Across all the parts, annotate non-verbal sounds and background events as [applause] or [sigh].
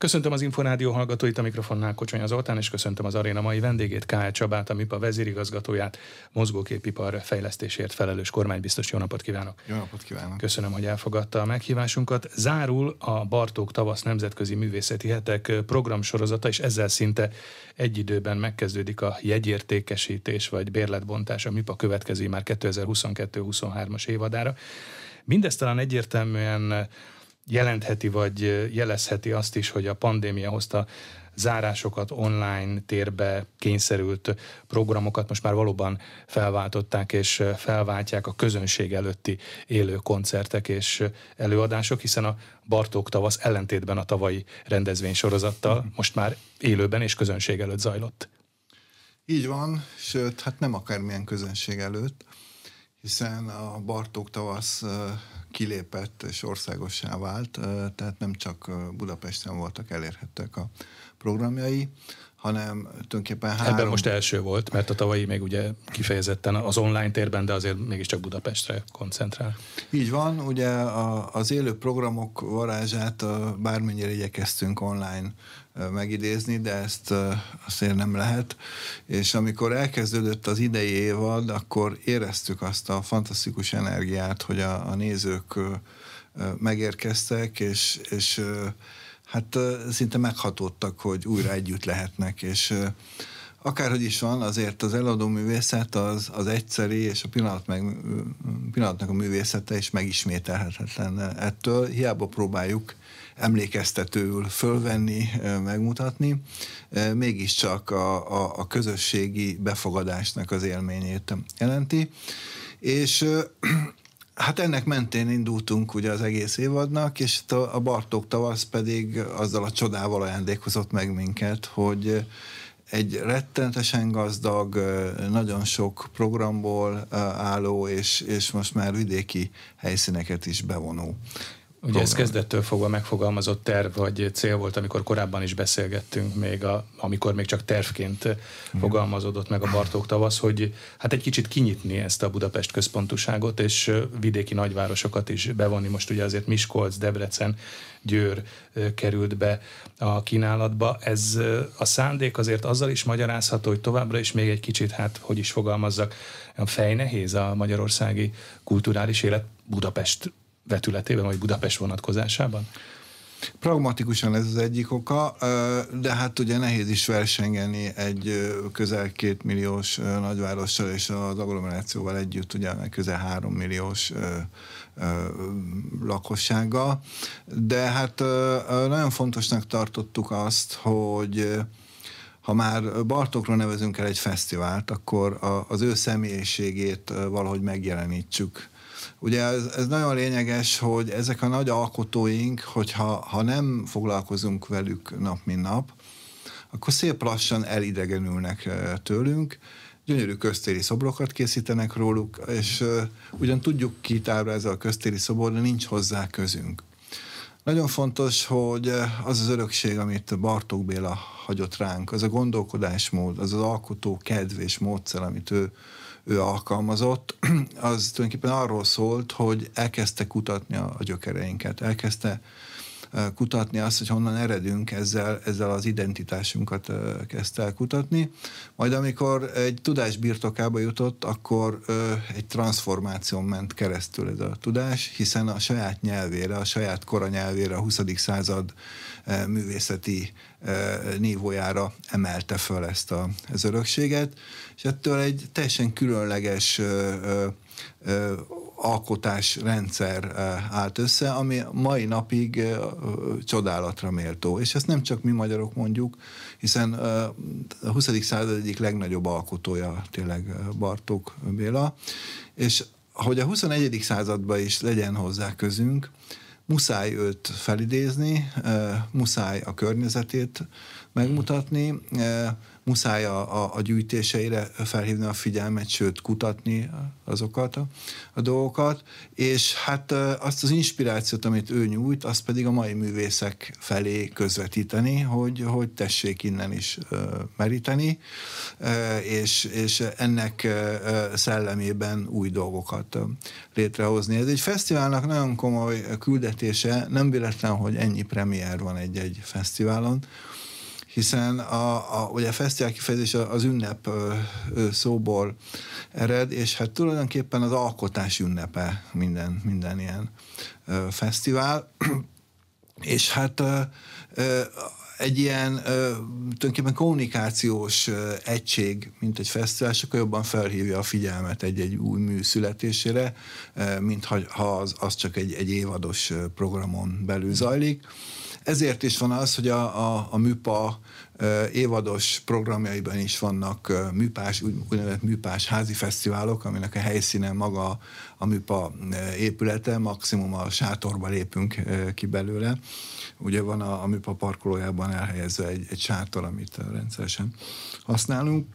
Köszöntöm az Inforádió hallgatóit, a mikrofonnál Kocsonya Zoltán, és köszöntöm az aréna mai vendégét, K. Csabát, a MIPA vezérigazgatóját, mozgóképipar fejlesztésért felelős kormánybiztos. Jó napot kívánok! Jó napot kívánok! Köszönöm, hogy elfogadta a meghívásunkat. Zárul a Bartók Tavasz Nemzetközi Művészeti Hetek programsorozata, és ezzel szinte egy időben megkezdődik a jegyértékesítés vagy bérletbontás a MIPA következő már 2022-23-as évadára. Mindezt talán egyértelműen jelentheti vagy jelezheti azt is, hogy a pandémia hozta zárásokat, online térbe kényszerült programokat most már valóban felváltották és felváltják a közönség előtti élő koncertek és előadások, hiszen a Bartók tavasz ellentétben a tavalyi rendezvénysorozattal mhm. most már élőben és közönség előtt zajlott. Így van, sőt, hát nem akármilyen közönség előtt, hiszen a Bartók tavasz kilépett és országossá vált, tehát nem csak Budapesten voltak elérhetőek a programjai, hanem tulajdonképpen három... Ebben most első volt, mert a tavalyi még ugye kifejezetten az online térben, de azért mégiscsak Budapestre koncentrál. Így van, ugye a, az élő programok varázsát bármennyire igyekeztünk online megidézni, de ezt azért nem lehet. És amikor elkezdődött az idei évad, akkor éreztük azt a fantasztikus energiát, hogy a, a nézők megérkeztek, és, és hát szinte meghatódtak, hogy újra együtt lehetnek, és akárhogy is van, azért az eladó művészet az, az egyszeri, és a pillanat meg, pillanatnak a művészete is megismételhetetlen ettől. Hiába próbáljuk emlékeztetőül fölvenni, megmutatni, mégiscsak a, a, a közösségi befogadásnak az élményét jelenti. És [clears throat] Hát ennek mentén indultunk ugye az egész évadnak, és a Bartók tavasz pedig azzal a csodával ajándékozott meg minket, hogy egy rettenetesen gazdag, nagyon sok programból álló, és, és most már vidéki helyszíneket is bevonó Ugye ez kezdettől fogva megfogalmazott terv vagy cél volt, amikor korábban is beszélgettünk, még a, amikor még csak tervként mm. fogalmazódott meg a Bartók tavasz, hogy hát egy kicsit kinyitni ezt a Budapest központuságot, és vidéki nagyvárosokat is bevonni. Most ugye azért Miskolc, Debrecen, Győr került be a kínálatba. Ez a szándék azért azzal is magyarázható, hogy továbbra is még egy kicsit, hát hogy is fogalmazzak, fejnehéz a magyarországi kulturális élet Budapest vetületében, vagy Budapest vonatkozásában? Pragmatikusan ez az egyik oka, de hát ugye nehéz is versengeni egy közel két milliós nagyvárossal és az agglomerációval együtt, ugye közel három milliós lakossága, de hát nagyon fontosnak tartottuk azt, hogy ha már Bartokra nevezünk el egy fesztivált, akkor az ő személyiségét valahogy megjelenítsük Ugye ez, ez nagyon lényeges, hogy ezek a nagy alkotóink, hogyha ha nem foglalkozunk velük nap mint nap, akkor szép lassan elidegenülnek eh, tőlünk, gyönyörű köztéri szobrokat készítenek róluk, és uh, ugyan tudjuk ki ez a köztéri szobor, de nincs hozzá közünk. Nagyon fontos, hogy eh, az az örökség, amit Bartók Béla hagyott ránk, az a gondolkodásmód, az az alkotó kedv és módszer, amit ő ő alkalmazott, [clears throat] az tulajdonképpen arról szólt, hogy elkezdte kutatni a, a gyökereinket, elkezdte kutatni azt, hogy honnan eredünk, ezzel, ezzel az identitásunkat kezdte el kutatni. Majd amikor egy tudás birtokába jutott, akkor egy transformáción ment keresztül ez a tudás, hiszen a saját nyelvére, a saját kora nyelvére, a 20. század művészeti nívójára emelte föl ezt a, az örökséget, és ettől egy teljesen különleges alkotásrendszer állt össze, ami mai napig csodálatra méltó. És ezt nem csak mi magyarok mondjuk, hiszen a 20. század egyik legnagyobb alkotója tényleg Bartók Béla, és hogy a 21. században is legyen hozzá közünk, muszáj őt felidézni, muszáj a környezetét megmutatni, muszáj a, a, a gyűjtéseire felhívni a figyelmet, sőt kutatni azokat a, a dolgokat, és hát azt az inspirációt, amit ő nyújt, azt pedig a mai művészek felé közvetíteni, hogy, hogy tessék innen is meríteni, és, és ennek szellemében új dolgokat létrehozni. Ez egy fesztiválnak nagyon komoly küldetése, nem véletlen, hogy ennyi premier van egy-egy fesztiválon, hiszen a, a, ugye a fesztivál kifejezés az ünnep szóból ered, és hát tulajdonképpen az alkotás ünnepe minden, minden ilyen ö, fesztivál, [clears throat] és hát egy ilyen ö, tulajdonképpen kommunikációs ö, egység, mint egy fesztivál, sokkal jobban felhívja a figyelmet egy-egy új mű születésére, mint ha, ha az, az csak egy, egy évados programon belül zajlik. Ezért is van az, hogy a, a, a műpa évados programjaiban is vannak műpás, úgynevezett műpás házi fesztiválok, aminek a helyszínen maga a műpa épülete, maximum a sátorba lépünk ki belőle. Ugye van a, a műpa parkolójában elhelyezve egy, egy sátor, amit rendszeresen használunk.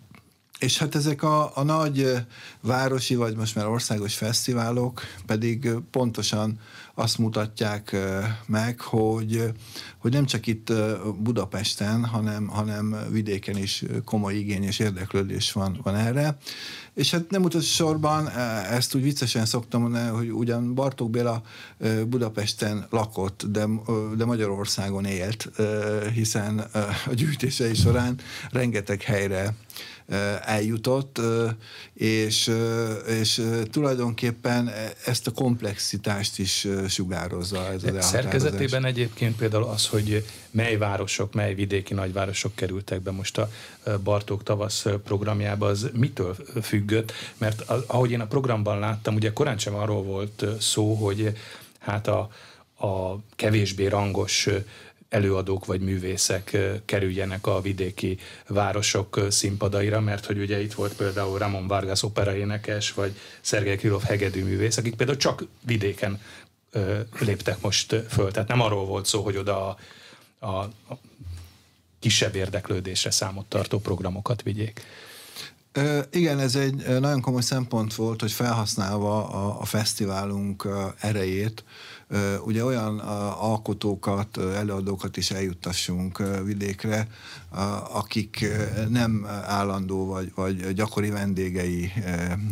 És hát ezek a, a nagy városi, vagy most már országos fesztiválok pedig pontosan azt mutatják meg, hogy, hogy nem csak itt Budapesten, hanem, hanem vidéken is komoly igény és érdeklődés van, van erre. És hát nem utolsó sorban, ezt úgy viccesen szoktam mondani, hogy ugyan Bartók Béla Budapesten lakott, de, de Magyarországon élt, hiszen a gyűjtései során rengeteg helyre eljutott, és, és tulajdonképpen ezt a komplexitást is sugározza ez az Szerkezetében egyébként például az, hogy mely városok, mely vidéki nagyvárosok kerültek be most a Bartók tavasz programjába, az mitől függött? Mert ahogy én a programban láttam, ugye korán sem arról volt szó, hogy hát a, a kevésbé rangos előadók vagy művészek kerüljenek a vidéki városok színpadaira, mert hogy ugye itt volt például Ramon Vargas operaénekes, vagy Szergei Krylov hegedű művész, akik például csak vidéken léptek most föl. Tehát nem arról volt szó, hogy oda a, a, kisebb érdeklődésre számot tartó programokat vigyék. Igen, ez egy nagyon komoly szempont volt, hogy felhasználva a, a fesztiválunk erejét, ugye olyan alkotókat, előadókat is eljuttassunk vidékre, akik nem állandó vagy, vagy gyakori vendégei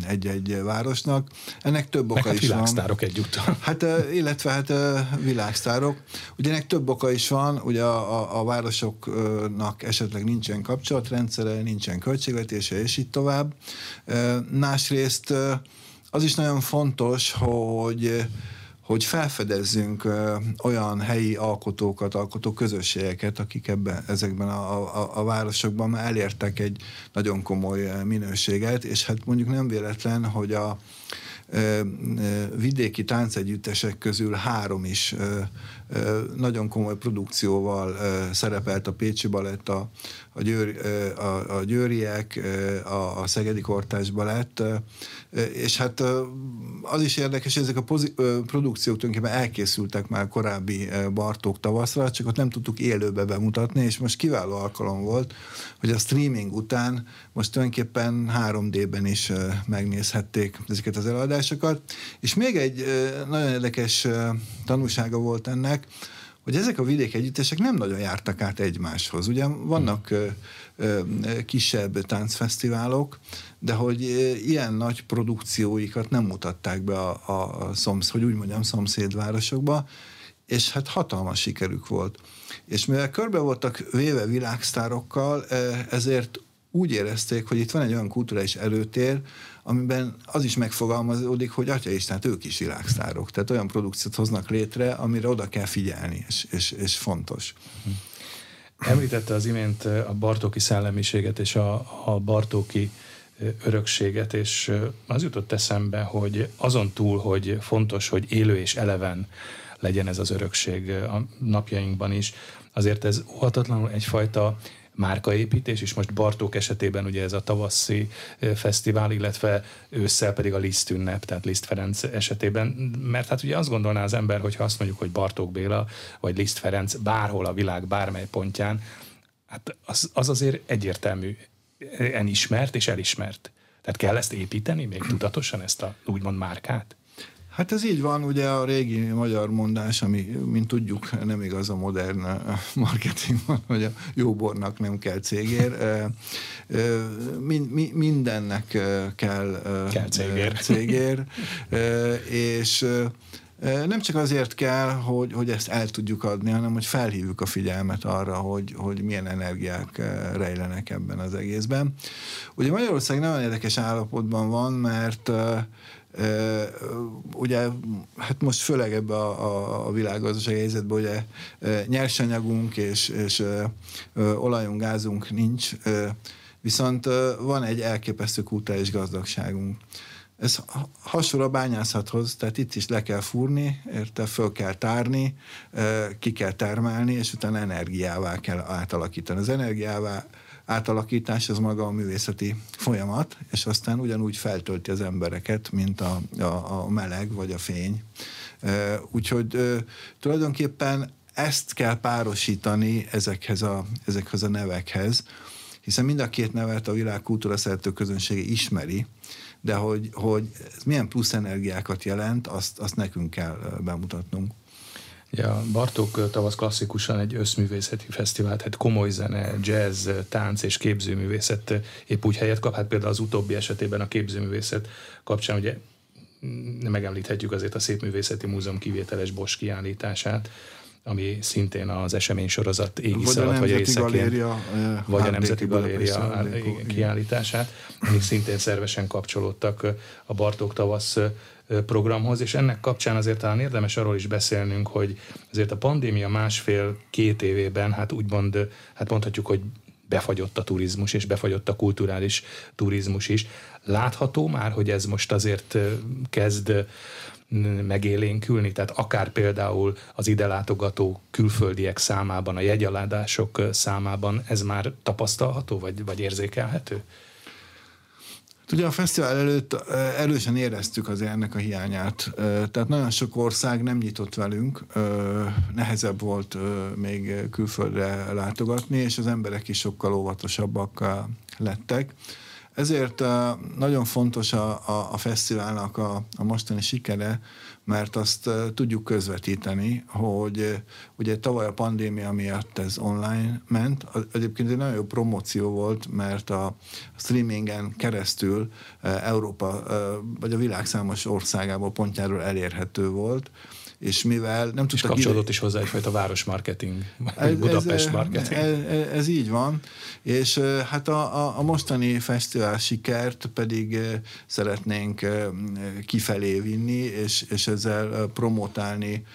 egy-egy városnak. Ennek több oka hát is világsztárok van. egyúttal. [laughs] Hát illetve hát világsztárok. Ugye ennek több oka is van, ugye a, a, a városoknak esetleg nincsen kapcsolatrendszere, nincsen költségvetése, és így tovább. Másrészt az is nagyon fontos, hogy hogy felfedezzünk olyan helyi alkotókat, alkotó közösségeket, akik ebben, ezekben a, a, a városokban már elértek egy nagyon komoly minőséget, és hát mondjuk nem véletlen, hogy a vidéki táncegyüttesek közül három is nagyon komoly produkcióval szerepelt a Pécsi Balett, a, a, győr, a, a Győriek, a, a Szegedi Kortás Balett, és hát az is érdekes, ezek a pozi- produkciók tulajdonképpen elkészültek már korábbi Bartók tavaszra, csak ott nem tudtuk élőbe bemutatni, és most kiváló alkalom volt, hogy a streaming után most tulajdonképpen 3D-ben is megnézhették ezeket az eladásokat. És még egy nagyon érdekes tanulsága volt ennek, hogy ezek a vidéki együttesek nem nagyon jártak át egymáshoz. Ugye vannak kisebb táncfesztiválok, de hogy ilyen nagy produkcióikat nem mutatták be a, a, a szomsz, hogy úgy mondjam, szomszédvárosokba, és hát hatalmas sikerük volt. És mivel körbe voltak véve világsztárokkal, ezért úgy érezték, hogy itt van egy olyan kulturális előtér, amiben az is megfogalmazódik, hogy atya Isten, hát ők is világsztárok. Tehát olyan produkciót hoznak létre, amire oda kell figyelni, és, és, és fontos. Említette az imént a Bartóki szellemiséget és a, a Bartóki örökséget, és az jutott eszembe, hogy azon túl, hogy fontos, hogy élő és eleven legyen ez az örökség a napjainkban is, azért ez óhatatlanul egyfajta márkaépítés, és most Bartók esetében ugye ez a tavaszi fesztivál, illetve ősszel pedig a Liszt ünnep, tehát Liszt Ferenc esetében, mert hát ugye azt gondolná az ember, hogy ha azt mondjuk, hogy Bartók Béla vagy Liszt Ferenc bárhol a világ bármely pontján, hát az, az azért egyértelmű ismert és elismert. Tehát kell ezt építeni még tudatosan, ezt a úgymond márkát? Hát ez így van, ugye a régi magyar mondás, ami, mint tudjuk, nem igaz a modern marketingban, hogy a jó bornak nem kell cégér. Mindennek kell, kell cégér. cégér. És nem csak azért kell, hogy, hogy ezt el tudjuk adni, hanem hogy felhívjuk a figyelmet arra, hogy, hogy milyen energiák rejlenek ebben az egészben. Ugye Magyarország nagyon érdekes állapotban van, mert ugye, hát most főleg ebbe a, a, a világgazdasági helyzetben ugye nyersanyagunk és, és olajunk, gázunk nincs, viszont van egy elképesztő kulturális gazdagságunk. Ez hasonló a bányászathoz, tehát itt is le kell fúrni, érte, föl kell tárni, ki kell termelni, és utána energiává kell átalakítani. Az energiává átalakítás az maga a művészeti folyamat, és aztán ugyanúgy feltölti az embereket, mint a, a, a meleg vagy a fény. Úgyhogy tulajdonképpen ezt kell párosítani ezekhez a, ezekhez a nevekhez, hiszen mind a két nevet a világ kultúra szerető közönsége ismeri, de hogy, hogy milyen plusz energiákat jelent, azt, azt nekünk kell bemutatnunk. Ja, Bartók tavasz klasszikusan egy összművészeti fesztivál, tehát komoly zene, jazz, tánc és képzőművészet épp úgy helyet kap. Hát például az utóbbi esetében a képzőművészet kapcsán ugye megemlíthetjük azért a Szépművészeti Múzeum kivételes Bosch kiállítását, ami szintén az esemény sorozat égisz alatt, vagy részeként, galéria, vagy a Nemzeti Galéria kiállítását, amik szintén szervesen kapcsolódtak a Bartók tavasz programhoz, és ennek kapcsán azért talán érdemes arról is beszélnünk, hogy azért a pandémia másfél-két évében, hát úgymond, hát mondhatjuk, hogy befagyott a turizmus, és befagyott a kulturális turizmus is. Látható már, hogy ez most azért kezd megélénkülni, tehát akár például az ide látogató külföldiek számában, a jegyaládások számában ez már tapasztalható, vagy, vagy érzékelhető? Ugye a fesztivál előtt erősen éreztük az ennek a hiányát. Tehát nagyon sok ország nem nyitott velünk, nehezebb volt még külföldre látogatni, és az emberek is sokkal óvatosabbak lettek. Ezért nagyon fontos a, a, a fesztiválnak a, a mostani sikere, mert azt tudjuk közvetíteni, hogy ugye tavaly a pandémia miatt ez online ment. Egyébként egy nagyon jó promóció volt, mert a streamingen keresztül Európa, vagy a világ számos országából pontjáról elérhető volt, és mivel nem tudtak... És kapcsolódott ide... is hozzá egyfajta városmarketing, ez, Budapest ez, marketing. Ez, ez, így van, és hát a, a, a mostani fesztivál sikert pedig szeretnénk kifelé vinni, és, és ezzel promotálni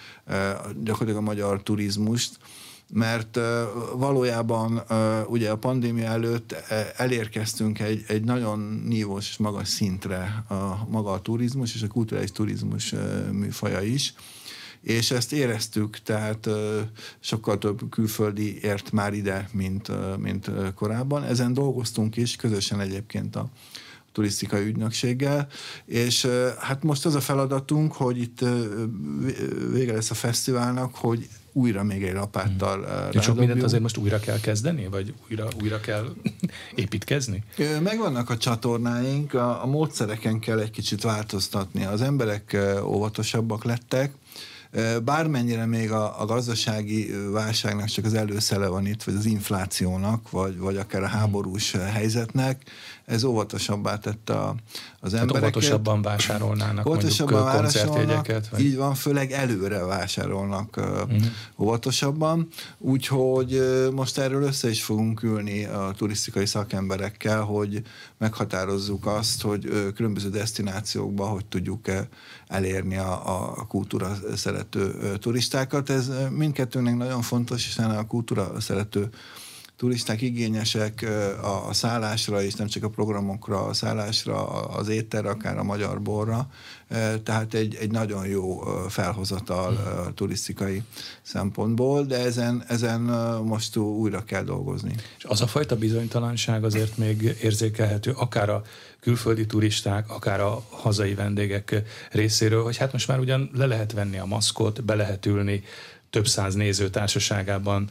gyakorlatilag a magyar turizmust, mert valójában ugye a pandémia előtt elérkeztünk egy, egy nagyon nívós és magas szintre a maga a turizmus és a kulturális turizmus műfaja is és ezt éreztük, tehát sokkal több külföldi ért már ide, mint, mint korábban. Ezen dolgoztunk is, közösen egyébként a turisztikai ügynökséggel, és hát most az a feladatunk, hogy itt vége lesz a fesztiválnak, hogy újra még egy lapáttal hmm. És sok mindent azért most újra kell kezdeni, vagy újra, újra kell [laughs] építkezni? Megvannak a csatornáink, a, a módszereken kell egy kicsit változtatni. Az emberek óvatosabbak lettek, Bármennyire még a, a gazdasági válságnak csak az előszele van itt, vagy az inflációnak, vagy, vagy akár a háborús helyzetnek, ez óvatosabbá tette a, az hát embereket. óvatosabban vásárolnának óvatosabban mondjuk koncertjegyeket? Vagy? Így van, főleg előre vásárolnak uh-huh. óvatosabban, úgyhogy most erről össze is fogunk ülni a turisztikai szakemberekkel, hogy meghatározzuk azt, hogy különböző destinációkba hogy tudjuk elérni a, a kultúra szerető turistákat. Ez mindkettőnek nagyon fontos, hiszen a kultúra szerető turisták igényesek a, szállásra, és nem csak a programokra, a szállásra, az étterre, akár a magyar borra. Tehát egy, egy nagyon jó felhozatal turisztikai szempontból, de ezen, ezen most újra kell dolgozni. És az a fajta bizonytalanság azért még érzékelhető, akár a külföldi turisták, akár a hazai vendégek részéről, hogy hát most már ugyan le lehet venni a maszkot, be lehet ülni több száz néző társaságában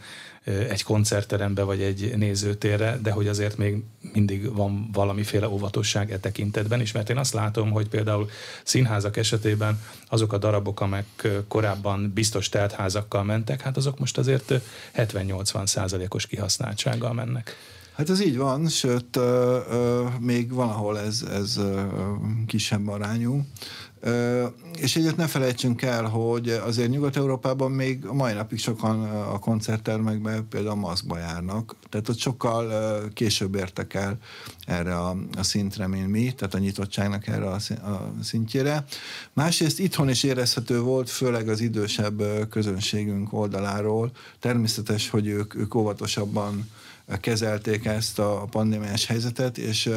egy koncertterembe vagy egy nézőtérre, de hogy azért még mindig van valamiféle óvatosság e tekintetben is, mert én azt látom, hogy például színházak esetében azok a darabok, amelyek korábban biztos teltházakkal mentek, hát azok most azért 70-80 százalékos kihasználtsággal mennek. Hát ez így van, sőt, ö, ö, még van, ahol ez, ez ö, kisebb arányú. És egyet ne felejtsünk el, hogy azért Nyugat-Európában még a mai napig sokan a koncerttermekben például maszkba járnak, tehát ott sokkal később értek el erre a, a szintre, mint mi, tehát a nyitottságnak erre a, a szintjére. Másrészt itthon is érezhető volt, főleg az idősebb közönségünk oldaláról. Természetes, hogy ők, ők óvatosabban kezelték ezt a pandémiás helyzetet, és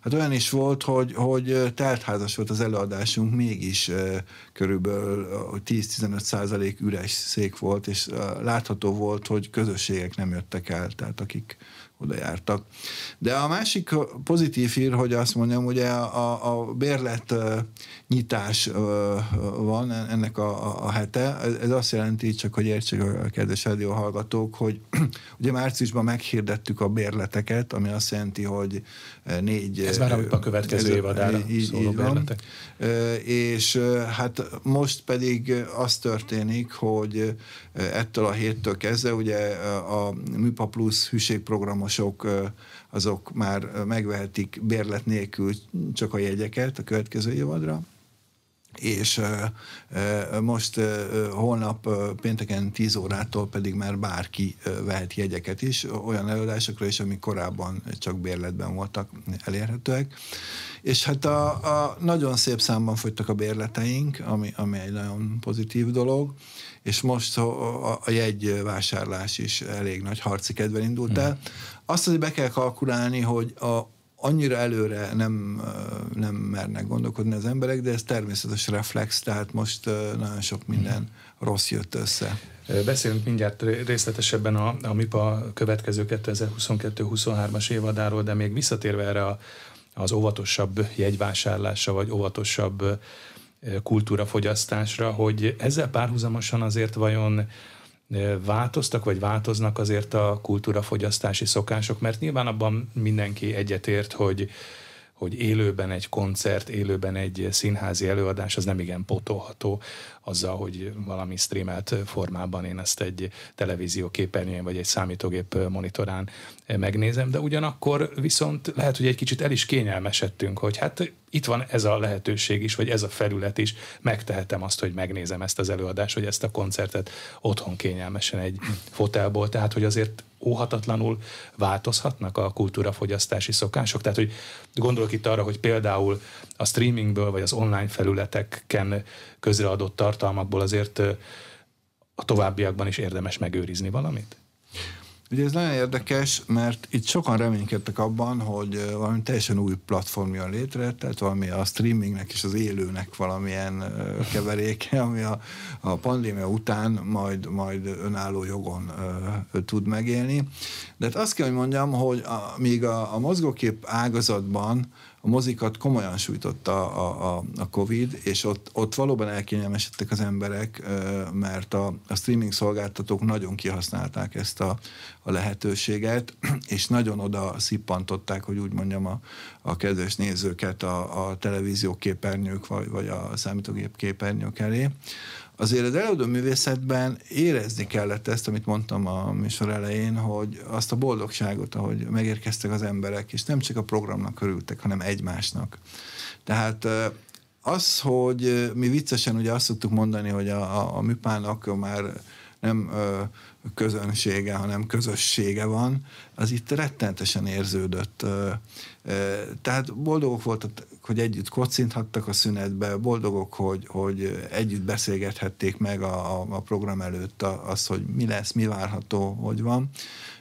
hát olyan is volt, hogy, hogy teltházas volt az előadásunk, mégis körülbelül 10-15 százalék üres szék volt, és látható volt, hogy közösségek nem jöttek el, tehát akik oda jártak. De a másik pozitív hír, hogy azt mondjam, ugye a, a bérlet nyitás van ennek a, a hete. Ez azt jelenti, csak hogy értsék a kedves rádió hallgatók, hogy [clears throat] ugye márciusban meghirdettük a bérleteket, ami azt jelenti, hogy négy... Ez már a következő évadára így, szóló így. És hát most pedig az történik, hogy ettől a héttől kezdve ugye a Műpa Plus hűségprogramosok azok már megvehetik bérlet nélkül csak a jegyeket a következő évadra és most holnap pénteken 10 órától pedig már bárki vehet jegyeket is, olyan előadásokra is, amik korábban csak bérletben voltak elérhetőek. És hát a, a nagyon szép számban fogytak a bérleteink, ami, ami egy nagyon pozitív dolog, és most a, a jegyvásárlás is elég nagy harci kedvel indult el. Mm. Azt azért be kell kalkulálni, hogy a, annyira előre nem, nem mernek gondolkodni az emberek, de ez természetes reflex, tehát most nagyon sok minden rossz jött össze. Beszélünk mindjárt részletesebben a, a MIPA következő 2022-23-as évadáról, de még visszatérve erre a, az óvatosabb jegyvásárlásra, vagy óvatosabb kultúrafogyasztásra, hogy ezzel párhuzamosan azért vajon változtak, vagy változnak azért a kultúrafogyasztási szokások, mert nyilván abban mindenki egyetért, hogy hogy élőben egy koncert, élőben egy színházi előadás, az nem igen potolható azzal, hogy valami streamelt formában én ezt egy televízió képernyőjén vagy egy számítógép monitorán megnézem, de ugyanakkor viszont lehet, hogy egy kicsit el is kényelmesedtünk, hogy hát itt van ez a lehetőség is, vagy ez a felület is, megtehetem azt, hogy megnézem ezt az előadást, vagy ezt a koncertet otthon kényelmesen egy fotelból, tehát hogy azért óhatatlanul változhatnak a kultúrafogyasztási szokások. Tehát, hogy gondolok itt arra, hogy például a streamingből vagy az online felületeken közreadott tartalmakból azért a továbbiakban is érdemes megőrizni valamit? Ugye ez nagyon érdekes, mert itt sokan reménykedtek abban, hogy valami teljesen új platform jön létre, tehát valami a streamingnek és az élőnek valamilyen keveréke, [laughs] ami a, a pandémia után majd, majd önálló jogon uh, tud megélni. De hát azt kell, hogy mondjam, hogy a, míg a, a mozgókép ágazatban a mozikat komolyan sújtotta a, a, a Covid, és ott, ott valóban elkényelmesedtek az emberek, mert a, a streaming szolgáltatók nagyon kihasználták ezt a, a lehetőséget, [clears throat] és nagyon oda szippantották, hogy úgy mondjam, a, a kedves nézőket a, a televízió képernyők, vagy, vagy a számítógép képernyők elé azért az előadó művészetben érezni kellett ezt, amit mondtam a műsor elején, hogy azt a boldogságot, ahogy megérkeztek az emberek, és nem csak a programnak örültek, hanem egymásnak. Tehát az, hogy mi viccesen ugye azt szoktuk mondani, hogy a, a, a műpának már nem ö, közönsége, hanem közössége van, az itt rettentesen érződött. Ö, ö, tehát boldogok voltak hogy együtt kocinthattak a szünetbe, boldogok, hogy, hogy együtt beszélgethették meg a, a program előtt az, hogy mi lesz, mi várható, hogy van.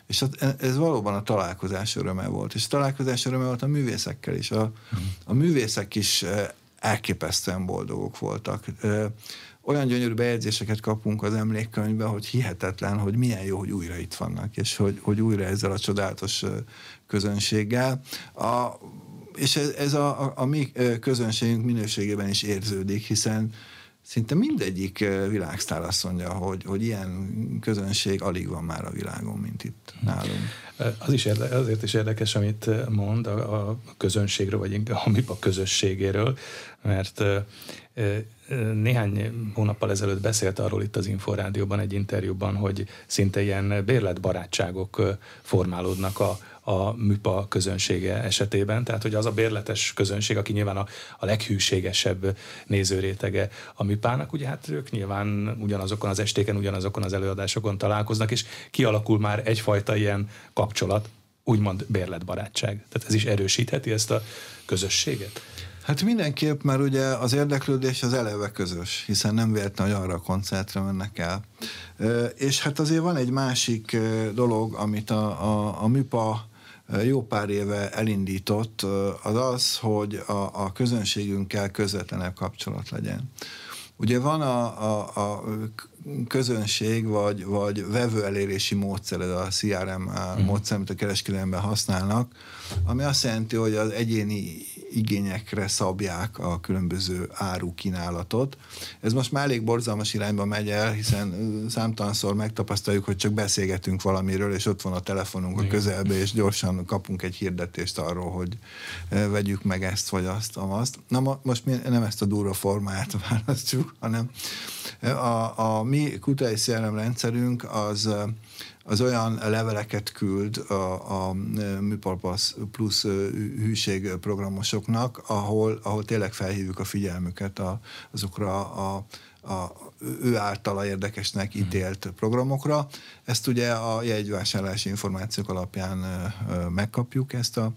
És ez valóban a találkozás öröme volt. És a találkozás öröme volt a művészekkel is. A, a művészek is elképesztően boldogok voltak. Olyan gyönyörű bejegyzéseket kapunk az emlékkönyvbe, hogy hihetetlen, hogy milyen jó, hogy újra itt vannak, és hogy, hogy újra ezzel a csodálatos közönséggel. A, és ez, ez a, a, a mi közönségünk minőségében is érződik, hiszen szinte mindegyik világsztár azt mondja, hogy, hogy ilyen közönség alig van már a világon, mint itt nálunk. Az is érde, azért is érdekes, amit mond a, a közönségről, vagy inkább a közösségéről, mert néhány hónappal ezelőtt beszélt arról itt az Inforádióban egy interjúban, hogy szinte ilyen bérletbarátságok formálódnak a, a műpa közönsége esetében, tehát hogy az a bérletes közönség, aki nyilván a, a leghűségesebb nézőrétege a műpának, ugye hát ők nyilván ugyanazokon az estéken, ugyanazokon az előadásokon találkoznak, és kialakul már egyfajta ilyen kapcsolat, úgymond bérletbarátság. Tehát ez is erősítheti ezt a közösséget? Hát mindenképp, mert ugye az érdeklődés az eleve közös, hiszen nem véletlen, hogy arra a koncertre mennek el. És hát azért van egy másik dolog, amit a, a, a MIPA jó pár éve elindított, az az, hogy a, a közönségünkkel közvetlenebb kapcsolat legyen. Ugye van a, a, a közönség, vagy, vagy vevő elérési módszer, a CRM uh-huh. módszer, amit a kereskedelemben használnak, ami azt jelenti, hogy az egyéni igényekre szabják a különböző árukínálatot. Ez most már elég borzalmas irányba megy el, hiszen számtalanszor megtapasztaljuk, hogy csak beszélgetünk valamiről, és ott van a telefonunk a közelbe, és gyorsan kapunk egy hirdetést arról, hogy vegyük meg ezt, vagy azt, azt. Na most mi nem ezt a durva formát [laughs] választjuk, hanem a, a mi kutai rendszerünk az az olyan leveleket küld a, a Műpalpasz plusz hűségprogramosoknak, ahol, ahol tényleg felhívjuk a figyelmüket a, azokra a, a ő általa érdekesnek mhm. ítélt programokra. Ezt ugye a jegyvásárlási információk alapján megkapjuk ezt a,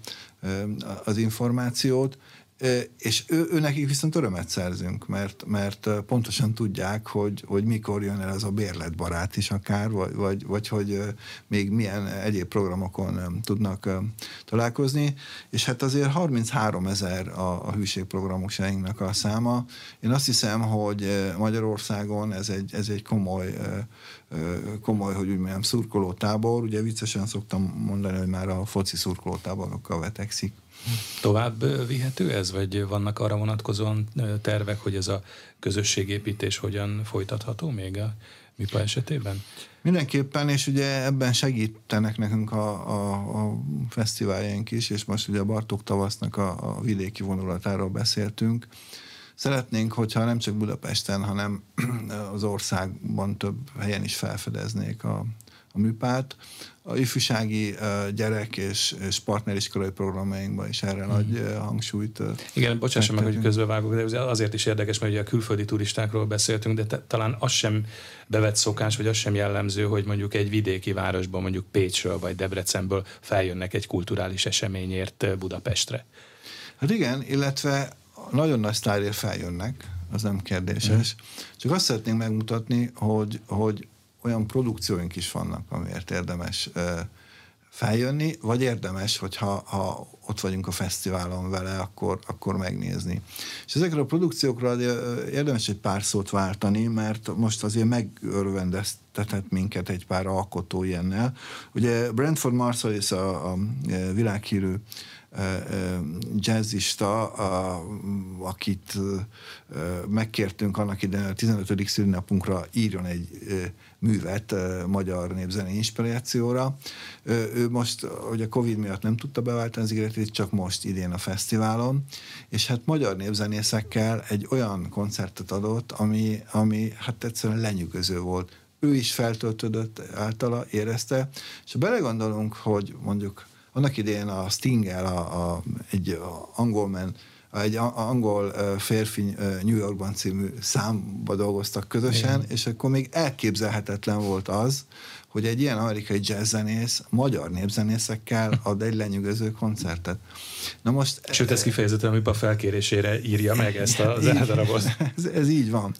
az információt, és ő, ő nekik viszont örömet szerzünk, mert, mert pontosan tudják, hogy, hogy mikor jön el az a bérletbarát is akár, vagy, vagy, vagy hogy még milyen egyéb programokon tudnak találkozni, és hát azért 33 ezer a, a hűségprogramosainknak a száma. Én azt hiszem, hogy Magyarországon ez egy, ez egy komoly komoly, hogy úgy mondjam, szurkolótábor. Ugye viccesen szoktam mondani, hogy már a foci szurkolótáborokkal vetekszik Tovább vihető ez, vagy vannak arra vonatkozóan tervek, hogy ez a közösségépítés hogyan folytatható még a MIPA esetében? Mindenképpen, és ugye ebben segítenek nekünk a, a, a fesztiváljaink is, és most ugye a Bartók tavasznak a, a vidéki vonulatáról beszéltünk. Szeretnénk, hogyha nem csak Budapesten, hanem [clears throat] az országban több helyen is felfedeznék a, a műpát. A ifjúsági gyerek és, és partneriskolai programjainkban is erre mm. nagy hangsúlyt Igen, bocsássa meg, hogy közbevágok, de azért is érdekes, mert ugye a külföldi turistákról beszéltünk, de te, talán az sem bevett szokás, vagy az sem jellemző, hogy mondjuk egy vidéki városban, mondjuk Pécsről vagy Debrecenből feljönnek egy kulturális eseményért Budapestre. Hát igen, illetve nagyon nagy sztárért feljönnek, az nem kérdéses. Mm. Csak azt szeretnénk megmutatni, hogy, hogy olyan produkcióink is vannak, amiért érdemes feljönni, vagy érdemes, hogyha ha ott vagyunk a fesztiválon vele, akkor, akkor megnézni. És ezekre a produkciókra érdemes egy pár szót váltani, mert most azért megörvendeztetett minket egy pár alkotó ilyennel. Ugye Brentford Marsalis a, a világhírű jazzista, a, akit megkértünk annak idején a 15. szülinapunkra írjon egy művet magyar népzene inspirációra. Ő most, hogy a Covid miatt nem tudta beváltani az ígéretét, csak most idén a fesztiválon, és hát magyar népzenészekkel egy olyan koncertet adott, ami, ami hát egyszerűen lenyűgöző volt. Ő is feltöltődött általa, érezte, és ha belegondolunk, hogy mondjuk annak idején a Stingel, a, a, egy a angol man, egy angol férfi New Yorkban című számba dolgoztak közösen, Igen. és akkor még elképzelhetetlen volt az, hogy egy ilyen amerikai jazzzenész magyar népzenészekkel ad egy lenyűgöző koncertet. Na most... Sőt, ez kifejezetten a felkérésére írja meg ezt a [laughs] zenedarabot. [laughs] Ez, ez így van.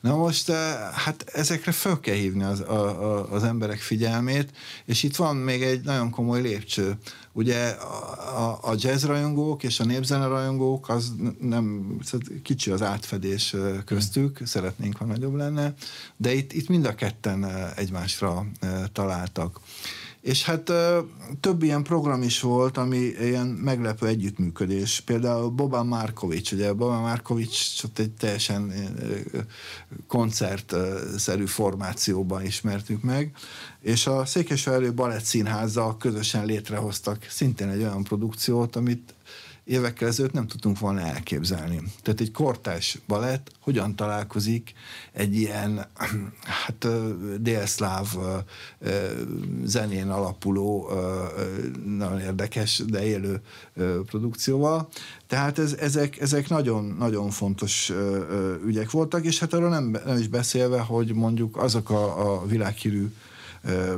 Na most hát ezekre föl kell hívni az, a, a, az emberek figyelmét, és itt van még egy nagyon komoly lépcső. Ugye a, a jazz rajongók és a népzene rajongók, az nem, szóval kicsi az átfedés köztük, mm. szeretnénk, ha nagyobb lenne, de itt, itt mind a ketten egymásra találtak. És hát több ilyen program is volt, ami ilyen meglepő együttműködés. Például Boban Markovics, ugye Boban Markovics egy teljesen koncertszerű formációban ismertük meg, és a Székesfehérvár Balett Színházzal közösen létrehoztak szintén egy olyan produkciót, amit évekkel ezelőtt nem tudtunk volna elképzelni. Tehát egy kortás balett hogyan találkozik egy ilyen [clears throat] hát délszláv zenén alapuló, nagyon érdekes, de élő produkcióval. Tehát ez, ezek, ezek nagyon, nagyon fontos ügyek voltak, és hát arról nem, nem is beszélve, hogy mondjuk azok a, a világhírű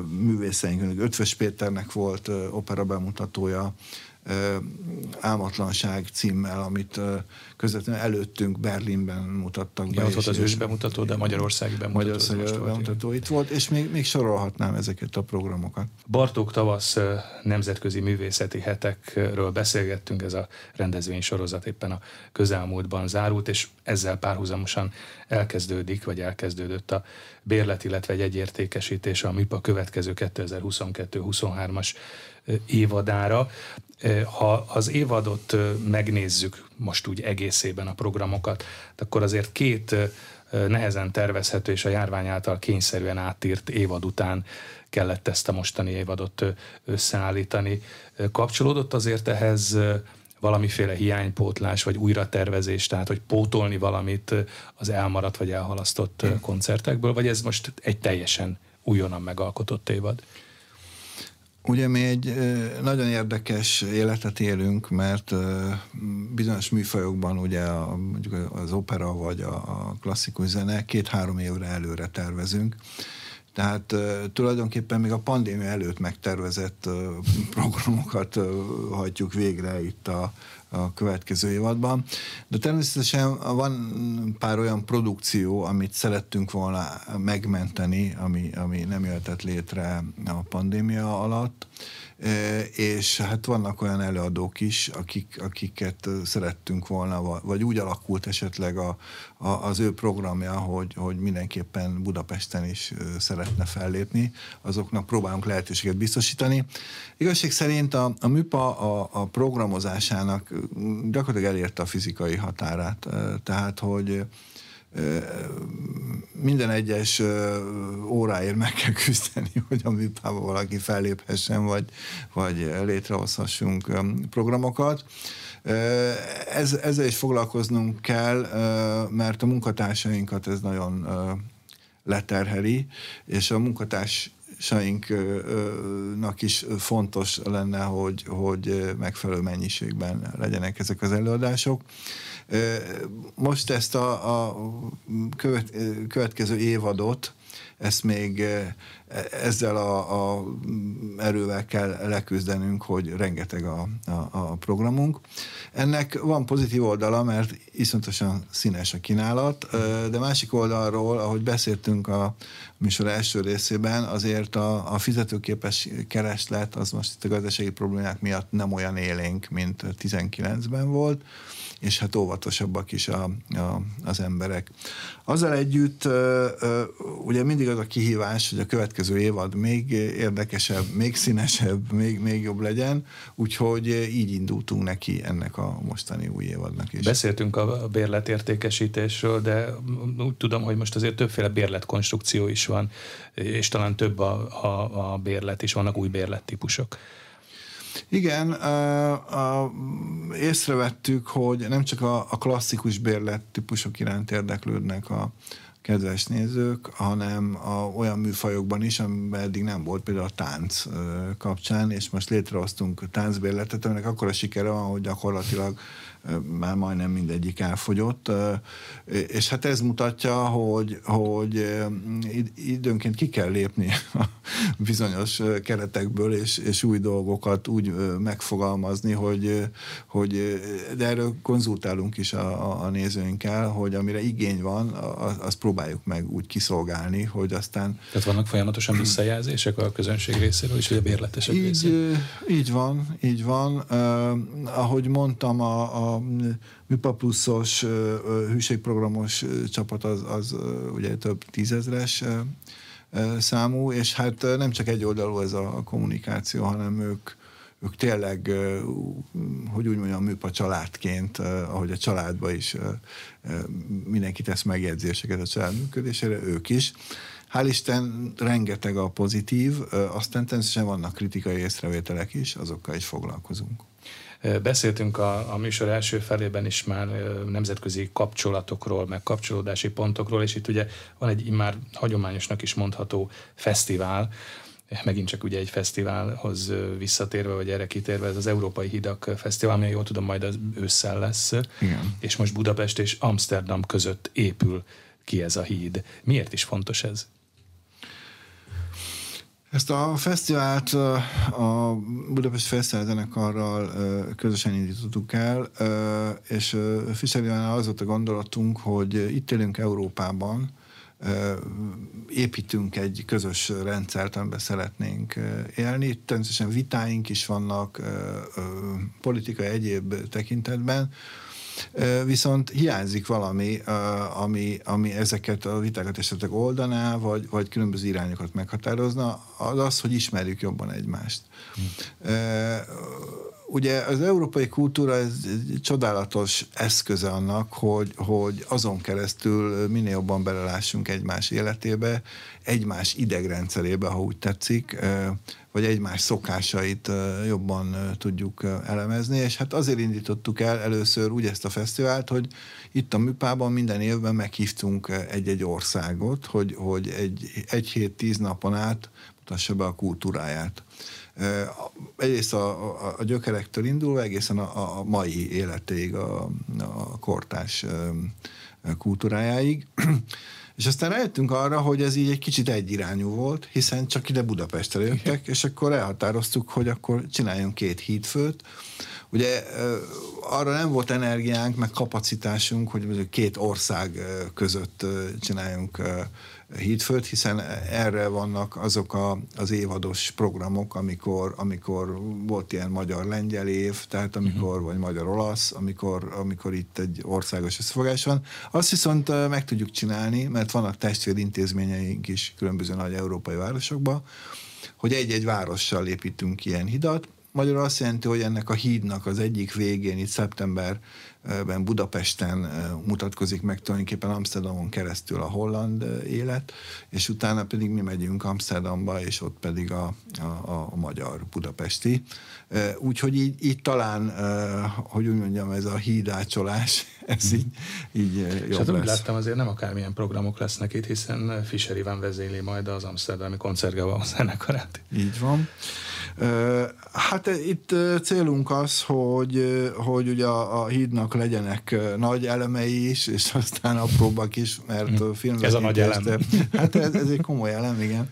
művészeink, Ötvös Péternek volt opera bemutatója, Álmatlanság címmel, amit közvetlenül előttünk Berlinben mutattak be. Ja, ott volt az ős bemutató, de Magyarországi bemutató. Magyarországi bemutató volt, itt volt, és még, még sorolhatnám ezeket a programokat. Bartók tavasz nemzetközi művészeti hetekről beszélgettünk, ez a rendezvény sorozat éppen a közelmúltban zárult, és ezzel párhuzamosan elkezdődik, vagy elkezdődött a bérlet, illetve egy egyértékesítés a MIPA következő 2022-23-as évadára. Ha az évadot megnézzük most úgy egészében a programokat, akkor azért két nehezen tervezhető és a járvány által kényszerűen átírt évad után kellett ezt a mostani évadot összeállítani. Kapcsolódott azért ehhez valamiféle hiánypótlás, vagy újratervezés, tehát hogy pótolni valamit az elmaradt vagy elhalasztott koncertekből, vagy ez most egy teljesen újonnan megalkotott évad? Ugye mi egy nagyon érdekes életet élünk, mert bizonyos műfajokban ugye a, mondjuk az opera vagy a klasszikus zene két-három évre előre tervezünk, tehát tulajdonképpen még a pandémia előtt megtervezett programokat hajtjuk végre itt a, a következő évadban. De természetesen van pár olyan produkció, amit szerettünk volna megmenteni, ami, ami nem jöhetett létre a pandémia alatt és hát vannak olyan előadók is, akik, akiket szerettünk volna, vagy úgy alakult esetleg a, a, az ő programja, hogy, hogy mindenképpen Budapesten is szeretne fellépni, azoknak próbálunk lehetőséget biztosítani. Igazság szerint a, a MÜPA a, a programozásának gyakorlatilag elérte a fizikai határát, tehát hogy minden egyes óráért meg kell küzdeni, [laughs] hogy a műpában valaki felléphessen, vagy, vagy létrehozhassunk programokat. Ez, ezzel is foglalkoznunk kell, mert a munkatársainkat ez nagyon leterheli, és a munkatársainknak is fontos lenne, hogy, hogy megfelelő mennyiségben legyenek ezek az előadások. Most ezt a, a követ, következő évadot, ezt még ezzel a, a erővel kell leküzdenünk, hogy rengeteg a, a, a programunk. Ennek van pozitív oldala, mert iszonyatosan színes a kínálat, de másik oldalról, ahogy beszéltünk a műsor első részében, azért a, a fizetőképes kereslet az most itt a gazdasági problémák miatt nem olyan élénk, mint 19-ben volt és hát óvatosabbak is a, a, az emberek. Azzal együtt ugye mindig az a kihívás, hogy a következő évad még érdekesebb, még színesebb, még, még jobb legyen, úgyhogy így indultunk neki ennek a mostani új évadnak is. Beszéltünk a bérletértékesítésről, de úgy tudom, hogy most azért többféle bérletkonstrukció is van, és talán több a, a, a bérlet is, vannak új bérlettípusok. Igen, észrevettük, hogy nem csak a, klasszikus bérlet típusok iránt érdeklődnek a kedves nézők, hanem a, olyan műfajokban is, amiben eddig nem volt, például a tánc kapcsán, és most létrehoztunk táncbérletet, aminek akkor a sikere van, hogy gyakorlatilag már majdnem mindegyik elfogyott, és hát ez mutatja, hogy, hogy időnként ki kell lépni a bizonyos keretekből, és, és új dolgokat úgy megfogalmazni, hogy, hogy de erről konzultálunk is a, a nézőinkkel, hogy amire igény van, azt próbáljuk meg úgy kiszolgálni, hogy aztán... Tehát vannak folyamatosan visszajelzések a közönség részéről is, vagy a bérletesek így, részéről? Így van, így van. Ahogy mondtam, a, a a MIPA pluszos hűségprogramos csapat az, az ugye több tízezres számú, és hát nem csak egy oldalú ez a kommunikáció, hanem ők, ők tényleg, hogy úgy mondjam, műpa családként, ahogy a családban is mindenki tesz megjegyzéseket a család működésére, ők is. Hál' Isten rengeteg a pozitív, aztán természetesen vannak kritikai észrevételek is, azokkal is foglalkozunk. Beszéltünk a, a műsor első felében is már nemzetközi kapcsolatokról, meg kapcsolódási pontokról, és itt ugye van egy már hagyományosnak is mondható fesztivál, megint csak ugye egy fesztiválhoz visszatérve, vagy erre kitérve, ez az Európai Hidak Fesztivál, ami jól tudom, majd az ősszel lesz, Igen. és most Budapest és Amsterdam között épül ki ez a híd. Miért is fontos ez? Ezt a fesztivált a Budapest Fesztivál zenekarral közösen indítottuk el, és Fischer az volt a gondolatunk, hogy itt élünk Európában, építünk egy közös rendszert, amiben szeretnénk élni. Természetesen vitáink is vannak politikai egyéb tekintetben, Viszont hiányzik valami, ami, ami ezeket a vitákat esetleg oldaná, vagy, vagy különböző irányokat meghatározna, az az, hogy ismerjük jobban egymást. Hmm. Ugye az európai kultúra ez egy csodálatos eszköze annak, hogy, hogy azon keresztül minél jobban belelássunk egymás életébe, egymás idegrendszerébe, ha úgy tetszik, vagy egymás szokásait jobban tudjuk elemezni, és hát azért indítottuk el először úgy ezt a fesztivált, hogy itt a Műpában minden évben meghívtunk egy-egy országot, hogy, hogy egy, egy hét, tíz napon át mutassa be a kultúráját. Egyrészt a, a, a gyökerektől indulva egészen a, a mai életéig, a, a kortás kultúrájáig. [clears throat] És aztán rájöttünk arra, hogy ez így egy kicsit egyirányú volt, hiszen csak ide Budapestre jöttek, és akkor elhatároztuk, hogy akkor csináljunk két hídfőt. Ugye arra nem volt energiánk, meg kapacitásunk, hogy két ország között csináljunk hídfőt, hiszen erre vannak azok a, az évados programok, amikor, amikor volt ilyen magyar-lengyel év, tehát amikor, uh-huh. vagy magyar-olasz, amikor, amikor itt egy országos összefogás van. Azt viszont meg tudjuk csinálni, mert vannak testvérintézményeink is különböző nagy európai városokban, hogy egy-egy várossal építünk ilyen hidat, Magyarul azt jelenti, hogy ennek a hídnak az egyik végén, itt szeptemberben Budapesten mutatkozik meg tulajdonképpen Amsterdamon keresztül a holland élet, és utána pedig mi megyünk Amsterdamba, és ott pedig a, a, a magyar budapesti. Úgyhogy így, így talán, hogy úgy mondjam, ez a hídácsolás, [laughs] ez így, így jobb És hát úgy láttam, azért nem akármilyen programok lesznek itt, hiszen Fischer Iván vezéli majd az Amsterdami koncertgava zenekarát. Így van. Hát itt célunk az, hogy, hogy ugye a, a hídnak legyenek nagy elemei is, és [laughs] aztán apróbbak is, mert a film Ez a nagy elem. [laughs] Hát ez, ez egy komoly elem, igen.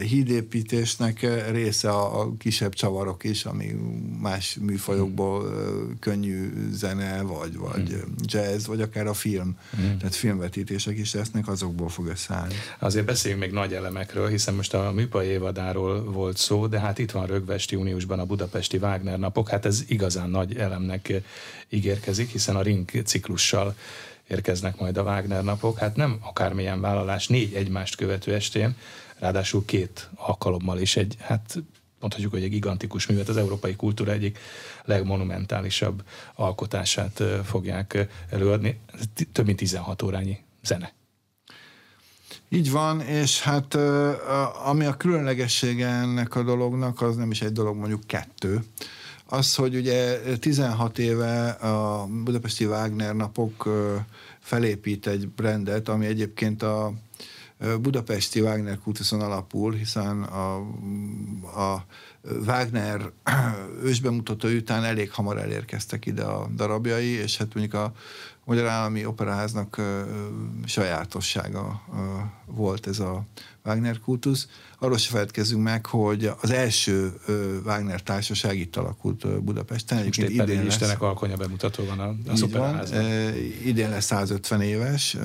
Hídépítésnek része a, a kisebb csavarok is, ami más műfajokból könnyű zene, vagy, vagy hmm. jazz, vagy akár a film. Hmm. Tehát filmvetítések is lesznek, azokból fog összeállni. Azért beszéljünk még nagy elemekről, hiszen most a műfaj évadáról volt szó, de hát itt van rögvest júniusban a budapesti Wagner napok, hát ez igazán nagy elemnek ígérkezik, hiszen a ring ciklussal érkeznek majd a Wagner napok, hát nem akármilyen vállalás, négy egymást követő estén, ráadásul két alkalommal is egy, hát mondhatjuk, hogy egy gigantikus művet, az európai kultúra egyik legmonumentálisabb alkotását fogják előadni. Több mint 16 órányi zene. Így van, és hát ami a különlegessége ennek a dolognak, az nem is egy dolog, mondjuk kettő. Az, hogy ugye 16 éve a Budapesti Wagner napok felépít egy brandet, ami egyébként a budapesti Wagner kultuszon alapul, hiszen a, a Wagner [clears throat] ősbemutató után elég hamar elérkeztek ide a darabjai, és hát mondjuk a Magyar Állami Operaháznak sajátossága volt ez a Wagner kultusz. Arról se feledkezzünk meg, hogy az első Wagner társaság itt alakult Budapesten. Most idén lesz, Istenek alkonya bemutató van a, az operaházban. Idén lesz 150 éves,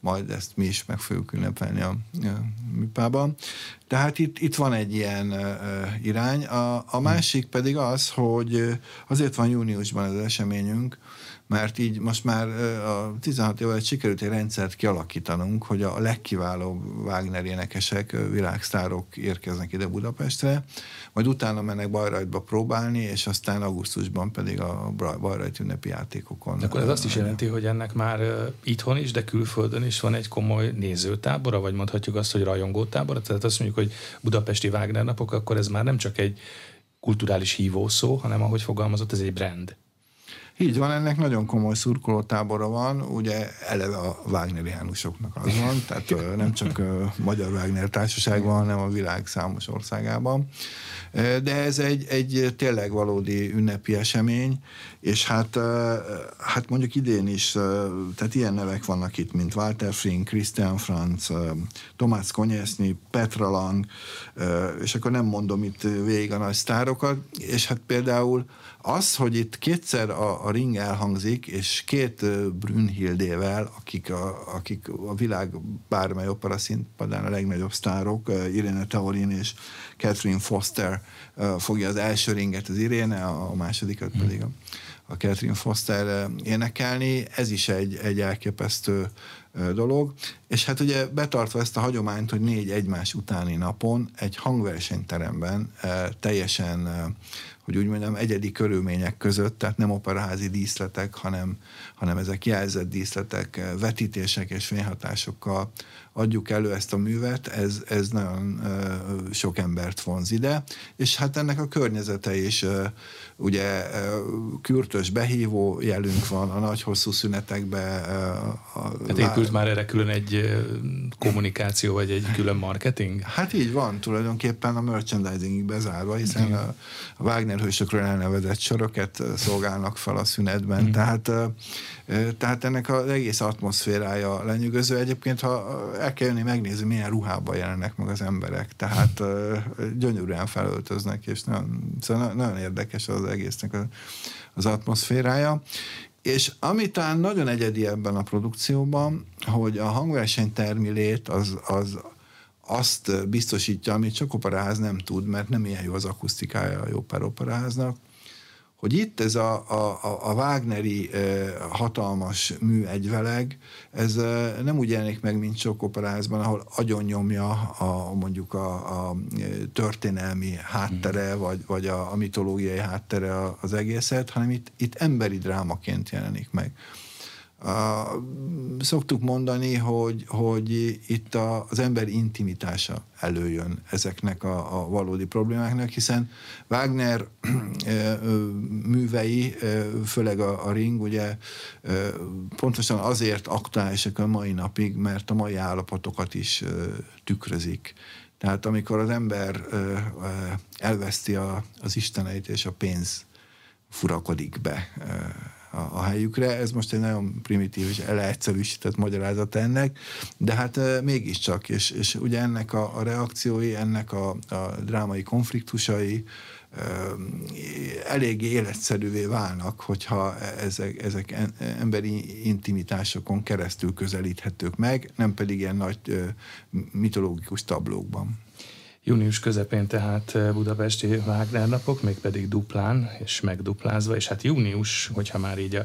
majd ezt mi is meg fogjuk ünnepelni a, a műpában. Tehát itt, itt van egy ilyen irány. A, a másik pedig az, hogy azért van júniusban az eseményünk, mert így most már a 16 évvel sikerült egy rendszert kialakítanunk, hogy a legkiválóbb Wagner énekesek, világsztárok érkeznek ide Budapestre, majd utána mennek Bajrajtba próbálni, és aztán augusztusban pedig a Bajrajt ünnepi játékokon. De akkor ez azt is jelenti, hogy ennek már itthon is, de külföldön is van egy komoly nézőtábora, vagy mondhatjuk azt, hogy rajongótábora? Tehát azt mondjuk, hogy budapesti Wagner napok, akkor ez már nem csak egy kulturális hívószó, hanem ahogy fogalmazott, ez egy brand. Így van, ennek nagyon komoly szurkolótábora van, ugye eleve a Wagneriánusoknak az van, tehát nem csak Magyar Wagner Társaság van, hanem a világ számos országában. De ez egy, egy tényleg valódi ünnepi esemény, és hát, hát mondjuk idén is, tehát ilyen nevek vannak itt, mint Walter Frink, Christian Franz, Tomás Konyesny, Petra Lang, és akkor nem mondom itt végig a nagy sztárokat, és hát például az, hogy itt kétszer a, a ring elhangzik, és két Brünnhildével, akik a, akik a világ bármely opera színpadán a legnagyobb sztárok, Irene Taurin és Catherine Foster fogja az első ringet az Irene, a másodikat pedig a, a Catherine Foster énekelni. Ez is egy, egy elképesztő dolog, és hát ugye betartva ezt a hagyományt, hogy négy egymás utáni napon egy hangversenyteremben teljesen hogy úgy mondjam, egyedi körülmények között, tehát nem operaházi díszletek, hanem, hanem ezek jelzett díszletek, vetítések és fényhatásokkal adjuk elő ezt a művet, ez, ez nagyon sok embert vonz ide, és hát ennek a környezete is ugye kürtös behívó jelünk van a nagy hosszú szünetekben. A, hát épült már erre külön egy kommunikáció, vagy egy külön marketing? Hát így van, tulajdonképpen a merchandising bezárva, hiszen a, a Wagner hősökről elnevezett sorokat szolgálnak fel a szünetben, mm. tehát, tehát ennek az egész atmoszférája lenyűgöző. Egyébként, ha el kell jönni megnézni, milyen ruhában jelennek meg az emberek, tehát gyönyörűen felöltöznek, és nagyon, szóval nagyon érdekes az egésznek az atmoszférája. És ami talán nagyon egyedi ebben a produkcióban, hogy a hangverseny termilét az, az azt biztosítja, amit csak operaház nem tud, mert nem ilyen jó az akusztikája a jó pár operaháznak, hogy itt ez a, a, a Wagneri e, hatalmas mű egyveleg, ez nem úgy jelenik meg, mint sok operázban, ahol agyon nyomja a, mondjuk a, a történelmi háttere, mm. vagy, vagy a, a mitológiai háttere az egészet, hanem itt, itt emberi drámaként jelenik meg. A, szoktuk mondani, hogy, hogy itt a, az ember intimitása előjön ezeknek a, a valódi problémáknak, hiszen Wagner művei, főleg a, a ring, ugye pontosan azért aktuálisak a mai napig, mert a mai állapotokat is tükrözik. Tehát amikor az ember elveszti a, az isteneit és a pénz furakodik be a, a helyükre. Ez most egy nagyon primitív és leegyszerűsített magyarázat ennek, de hát mégiscsak, és, és ugye ennek a, a reakciói, ennek a, a drámai konfliktusai, eléggé életszerűvé válnak, hogyha ezek, ezek emberi intimitásokon keresztül közelíthetők meg, nem pedig ilyen nagy mitológikus tablókban. Június közepén tehát eh, budapesti Wagner napok, mégpedig duplán és megduplázva, és hát június, hogyha már így a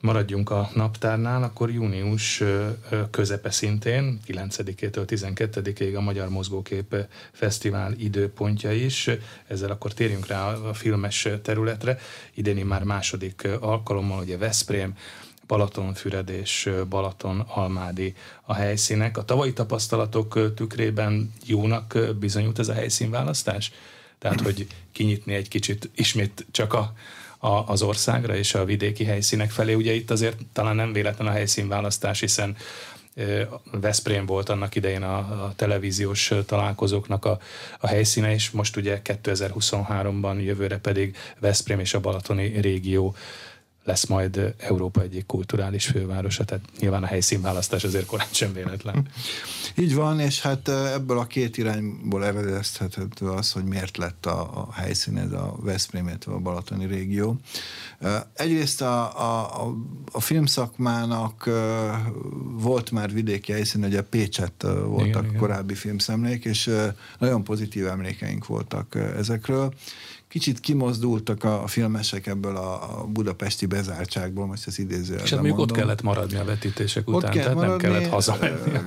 maradjunk a naptárnál, akkor június eh, eh, közepe szintén, 9-től 12-ig a Magyar Mozgókép Fesztivál időpontja is. Ezzel akkor térjünk rá a filmes területre. Idéni már második alkalommal, ugye Veszprém, Balatonfüred és Balaton-Almádi a helyszínek. A tavalyi tapasztalatok tükrében jónak bizonyult ez a helyszínválasztás? Tehát, hogy kinyitni egy kicsit ismét csak a, a, az országra és a vidéki helyszínek felé. Ugye itt azért talán nem véletlen a helyszínválasztás, hiszen Veszprém volt annak idején a, a televíziós találkozóknak a, a helyszíne, és most ugye 2023-ban jövőre pedig Veszprém és a Balatoni régió lesz majd Európa egyik kulturális fővárosa, tehát nyilván a helyszínválasztás azért korán sem véletlen. [laughs] Így van, és hát ebből a két irányból eredeztethető az, hogy miért lett a, a helyszín ez a Veszprém, a Balatoni régió. Egyrészt a, a, a filmszakmának volt már vidéki helyszín, ugye Pécset voltak igen, korábbi igen. filmszemlék, és nagyon pozitív emlékeink voltak ezekről. Kicsit kimozdultak a, filmesek ebből a, a budapesti bezártságból, most ezt idéző. És hát ott kellett maradni a vetítések ott után, tehát maradni, nem kellett hazamenni.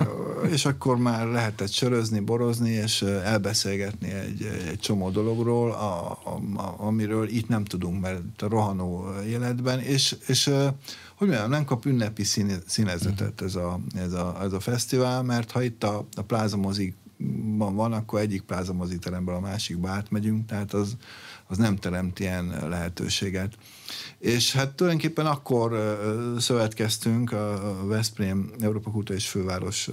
És akkor már lehetett sörözni, borozni, és elbeszélgetni egy, egy csomó dologról, a, a, a, amiről itt nem tudunk, mert a rohanó életben, és, és hogy mondjam, nem kap ünnepi színezetet ez a, ez a, ez a fesztivál, mert ha itt a, a plázamozik van, van, akkor egyik plázamoziteremből a másikba átmegyünk, tehát az, az nem teremt ilyen lehetőséget. És hát tulajdonképpen akkor szövetkeztünk a Veszprém Európa Kultúra és Főváros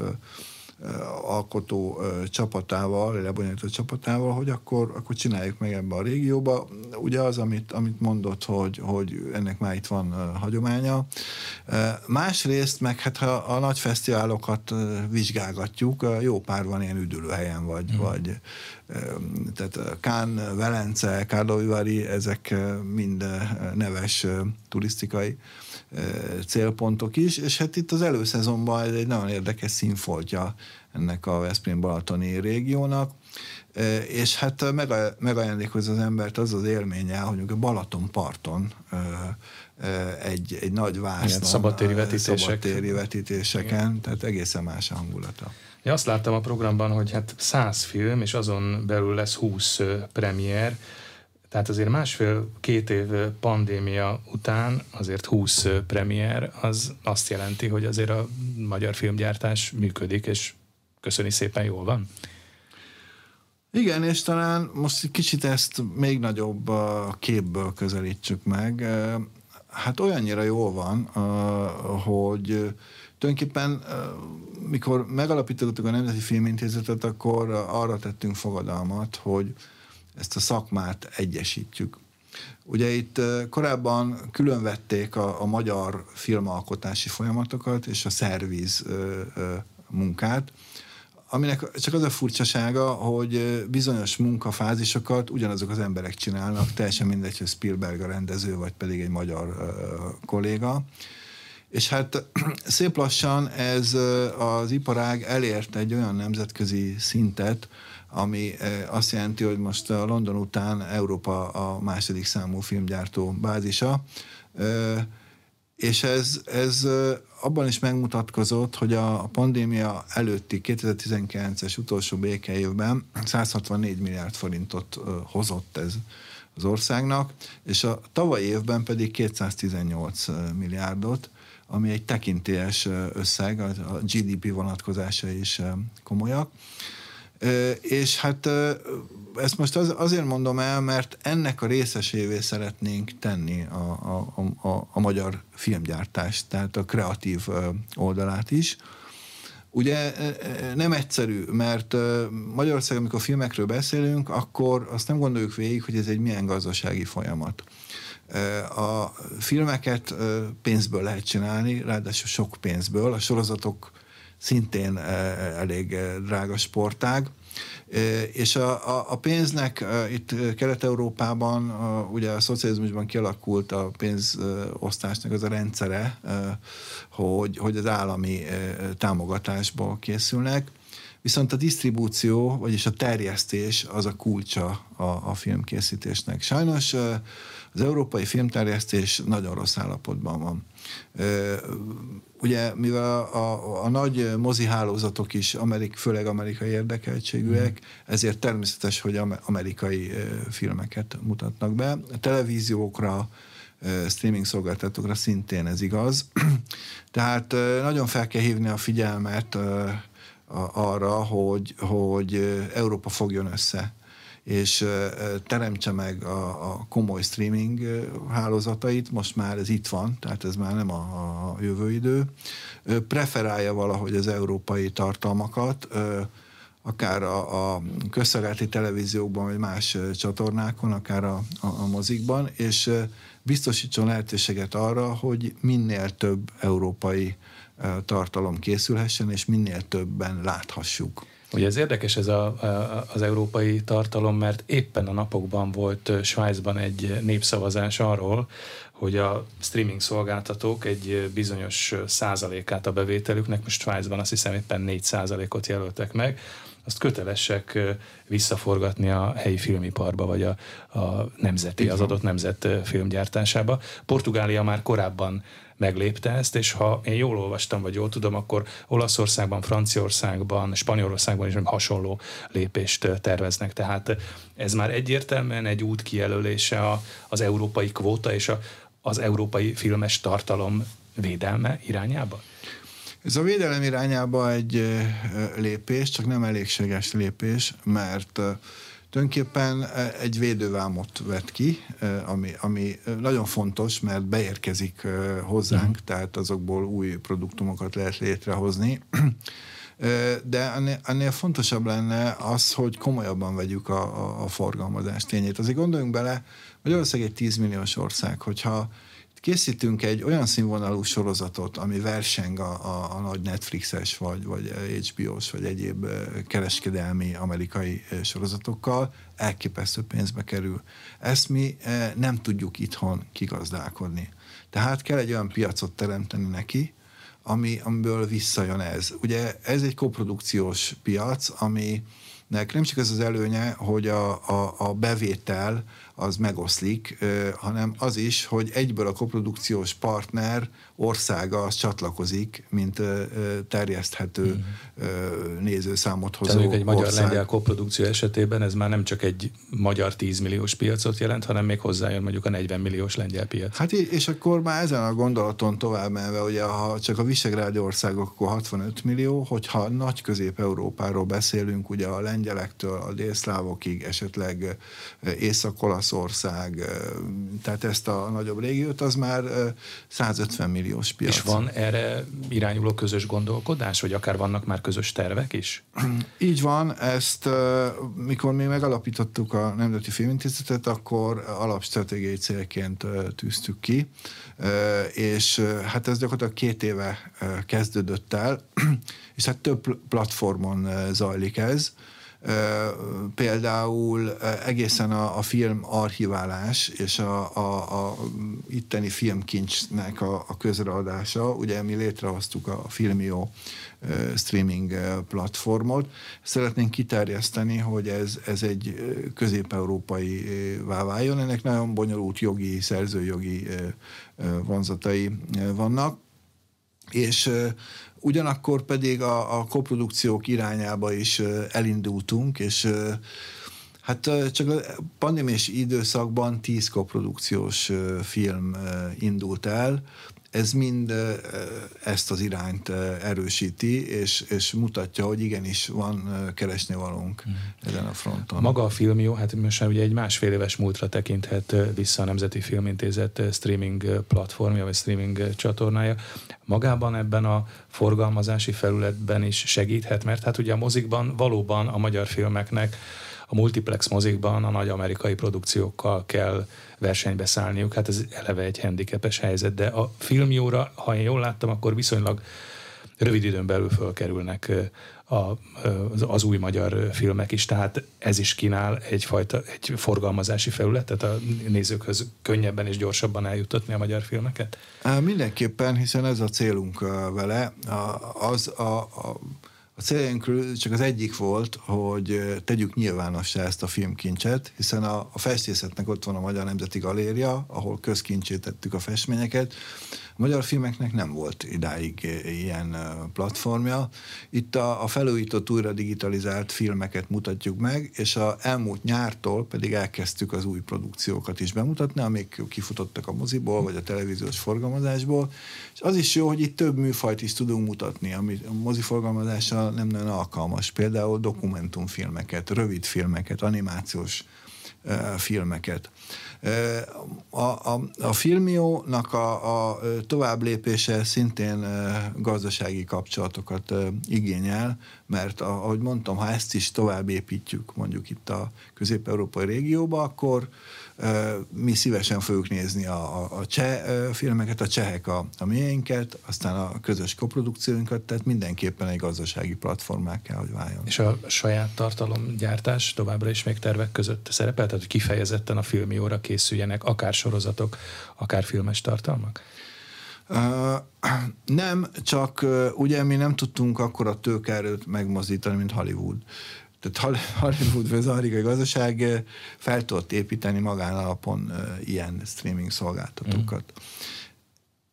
alkotó csapatával, lebonyolító csapatával, hogy akkor, akkor csináljuk meg ebbe a régióba. Ugye az, amit, amit mondott, hogy, hogy ennek már itt van hagyománya. Másrészt meg hát ha a nagy fesztiválokat vizsgálgatjuk, jó pár van ilyen üdülőhelyen, vagy, mm. vagy tehát Kán, Velence, Kárlóivari, ezek mind neves turisztikai célpontok is, és hát itt az előszezonban ez egy nagyon érdekes színfoltja ennek a Veszprém-Balatoni régiónak, és hát megajándékoz az embert az az élménye, hogy a Balaton parton egy, egy nagy vászon, szabadtéri vetítések. szabadtéri vetítéseken, Igen. tehát egészen más a hangulata. Én azt láttam a programban, hogy hát 100 film, és azon belül lesz 20 premier, tehát azért másfél-két év pandémia után azért 20 premier, az azt jelenti, hogy azért a magyar filmgyártás működik, és köszöni szépen jól van. Igen, és talán most egy kicsit ezt még nagyobb képből közelítsük meg. Hát olyannyira jól van, hogy tulajdonképpen mikor megalapítottuk a Nemzeti Filmintézetet, akkor arra tettünk fogadalmat, hogy ezt a szakmát egyesítjük. Ugye itt korábban különvették a, a magyar filmalkotási folyamatokat és a szerviz munkát, aminek csak az a furcsasága, hogy bizonyos munkafázisokat ugyanazok az emberek csinálnak, teljesen mindegy, hogy Spielberg a rendező, vagy pedig egy magyar kolléga. És hát szép lassan ez az iparág elért egy olyan nemzetközi szintet, ami azt jelenti, hogy most London után Európa a második számú filmgyártó bázisa, és ez, ez abban is megmutatkozott, hogy a pandémia előtti 2019-es utolsó békeévben 164 milliárd forintot hozott ez az országnak, és a tavalyi évben pedig 218 milliárdot, ami egy tekintélyes összeg, a GDP vonatkozása is komolyak. És hát ezt most az, azért mondom el, mert ennek a részesévé szeretnénk tenni a, a, a, a magyar filmgyártást, tehát a kreatív oldalát is. Ugye nem egyszerű, mert Magyarországon, amikor filmekről beszélünk, akkor azt nem gondoljuk végig, hogy ez egy milyen gazdasági folyamat. A filmeket pénzből lehet csinálni, ráadásul sok pénzből, a sorozatok szintén elég drága sportág, és a, a, a pénznek itt Kelet-Európában, ugye a szocializmusban kialakult a pénzosztásnak az a rendszere, hogy, hogy az állami támogatásból készülnek, viszont a disztribúció, vagyis a terjesztés az a kulcsa a, a filmkészítésnek. Sajnos az európai filmterjesztés nagyon rossz állapotban van. Ugye, mivel a, a, a nagy mozi hálózatok is amerik, főleg amerikai érdekeltségűek, mm. ezért természetes, hogy amerikai filmeket mutatnak be. A televíziókra, streaming szolgáltatókra szintén ez igaz. [clears throat] Tehát nagyon fel kell hívni a figyelmet arra, hogy, hogy Európa fogjon össze és teremtse meg a, a komoly streaming hálózatait, most már ez itt van, tehát ez már nem a, a jövő idő, preferálja valahogy az európai tartalmakat, akár a, a közszolgálati televíziókban, vagy más csatornákon, akár a, a, a mozikban, és biztosítson lehetőséget arra, hogy minél több európai tartalom készülhessen, és minél többen láthassuk. Ugye ez érdekes ez a, a, az európai tartalom, mert éppen a napokban volt Svájcban egy népszavazás arról, hogy a streaming szolgáltatók egy bizonyos százalékát a bevételüknek, most Svájcban azt hiszem éppen 4 százalékot jelöltek meg, azt kötelesek visszaforgatni a helyi filmiparba, vagy a, a nemzeti, az adott nemzet filmgyártásába. Portugália már korábban meglépte ezt, és ha én jól olvastam, vagy jól tudom, akkor Olaszországban, Franciaországban, Spanyolországban is hasonló lépést terveznek. Tehát ez már egyértelműen egy út kijelölése a, az európai kvóta és a, az európai filmes tartalom védelme irányába? Ez a védelem irányába egy lépés, csak nem elégséges lépés, mert tulajdonképpen egy védővámot vett ki, ami, ami nagyon fontos, mert beérkezik hozzánk, uh-huh. tehát azokból új produktumokat lehet létrehozni. [clears throat] De ennél, ennél fontosabb lenne az, hogy komolyabban vegyük a, a, a forgalmazás tényét. Azért gondoljunk bele, hogy ország egy 10 milliós ország, hogyha készítünk egy olyan színvonalú sorozatot, ami verseng a, a, a nagy Netflixes, vagy, vagy HBO-s, vagy egyéb kereskedelmi amerikai sorozatokkal, elképesztő pénzbe kerül. Ezt mi nem tudjuk itthon kigazdálkodni. Tehát kell egy olyan piacot teremteni neki, ami, amiből visszajön ez. Ugye ez egy koprodukciós piac, aminek nem csak ez az előnye, hogy a, a, a bevétel az megoszlik, hanem az is, hogy egyből a koprodukciós partner országa az csatlakozik, mint terjeszthető mm. nézőszámot hozó Tehát egy magyar-lengyel koprodukció esetében ez már nem csak egy magyar 10 milliós piacot jelent, hanem még hozzájön mondjuk a 40 milliós lengyel piac. Hát és akkor már ezen a gondolaton tovább menve, ugye ha csak a Visegrádi országok, akkor 65 millió, hogyha nagy közép-európáról beszélünk, ugye a lengyelektől a délszlávokig, esetleg Észak-Olaszország, tehát ezt a nagyobb régiót, az már 150 millió milliós piac. És van erre irányuló közös gondolkodás, vagy akár vannak már közös tervek is? [clears throat] Így van, ezt mikor mi megalapítottuk a Nemzeti Filmintézetet, akkor alapstratégiai célként tűztük ki, és hát ez gyakorlatilag két éve kezdődött el, [clears throat] és hát több platformon zajlik ez, például egészen a, a film archiválás és a, a, a itteni filmkincsnek a, a közreadása, ugye mi létrehoztuk a Filmio streaming platformot. Szeretnénk kiterjeszteni, hogy ez, ez egy közép-európai váljon. Ennek nagyon bonyolult jogi, szerzőjogi vonzatai vannak. És Ugyanakkor pedig a, a koprodukciók irányába is elindultunk, és hát csak a pandémiás időszakban tíz koprodukciós film indult el, ez mind ezt az irányt erősíti, és, és mutatja, hogy igenis van keresni valónk mm. ezen a fronton. Maga a film jó, hát most már ugye egy másfél éves múltra tekinthet vissza a Nemzeti Filmintézet streaming platformja, vagy streaming csatornája. Magában ebben a forgalmazási felületben is segíthet, mert hát ugye a mozikban valóban a magyar filmeknek a multiplex mozikban a nagy amerikai produkciókkal kell versenybe szállniuk, hát ez eleve egy handicapes helyzet, de a filmjóra, ha én jól láttam, akkor viszonylag rövid időn belül fölkerülnek a, az, az új magyar filmek is, tehát ez is kínál egyfajta egy forgalmazási felületet a nézőkhöz könnyebben és gyorsabban eljutatni a magyar filmeket? Mindenképpen, hiszen ez a célunk vele. Az a, a a céljaink csak az egyik volt, hogy tegyük nyilvánossá ezt a filmkincset, hiszen a, a festészetnek ott van a Magyar Nemzeti Galéria, ahol közkincsét tettük a festményeket, magyar filmeknek nem volt idáig eh, ilyen eh, platformja. Itt a, a felújított, újra digitalizált filmeket mutatjuk meg, és a elmúlt nyártól pedig elkezdtük az új produkciókat is bemutatni, amik kifutottak a moziból, vagy a televíziós forgalmazásból. És az is jó, hogy itt több műfajt is tudunk mutatni, ami a moziforgalmazása nem nagyon alkalmas. Például dokumentumfilmeket, rövid filmeket, animációs filmeket. A, a, a filmiónak a, a tovább lépése szintén gazdasági kapcsolatokat igényel, mert ahogy mondtam, ha ezt is tovább építjük mondjuk itt a közép-európai régióba, akkor mi szívesen fogjuk nézni a, a, a cseh filmeket, a csehek a, a miénket, aztán a közös koprodukcióinkat, tehát mindenképpen egy gazdasági platformá kell, hogy váljon. És a saját tartalomgyártás továbbra is még tervek között szerepel, tehát hogy kifejezetten a filmióra készüljenek akár sorozatok, akár filmes tartalmak? Nem, csak ugye mi nem tudtunk akkor a tőkerőt megmozdítani, mint Hollywood. Tehát Hollywood vagy az amerikai gazdaság fel tudott építeni magánalapon ilyen streaming szolgáltatókat. Mm.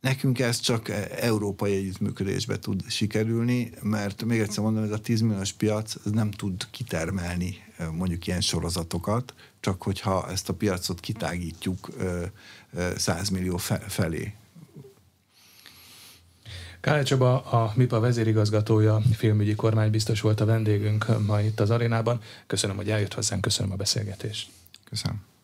Nekünk ez csak európai együttműködésbe tud sikerülni, mert még egyszer mondom, ez a 10 milliós piac ez nem tud kitermelni mondjuk ilyen sorozatokat, csak hogyha ezt a piacot kitágítjuk 100 millió felé. Kálá Csaba, a MIPA vezérigazgatója, filmügyi kormánybiztos volt a vendégünk ma itt az arénában. Köszönöm, hogy eljött hozzánk, köszönöm a beszélgetést. Köszönöm.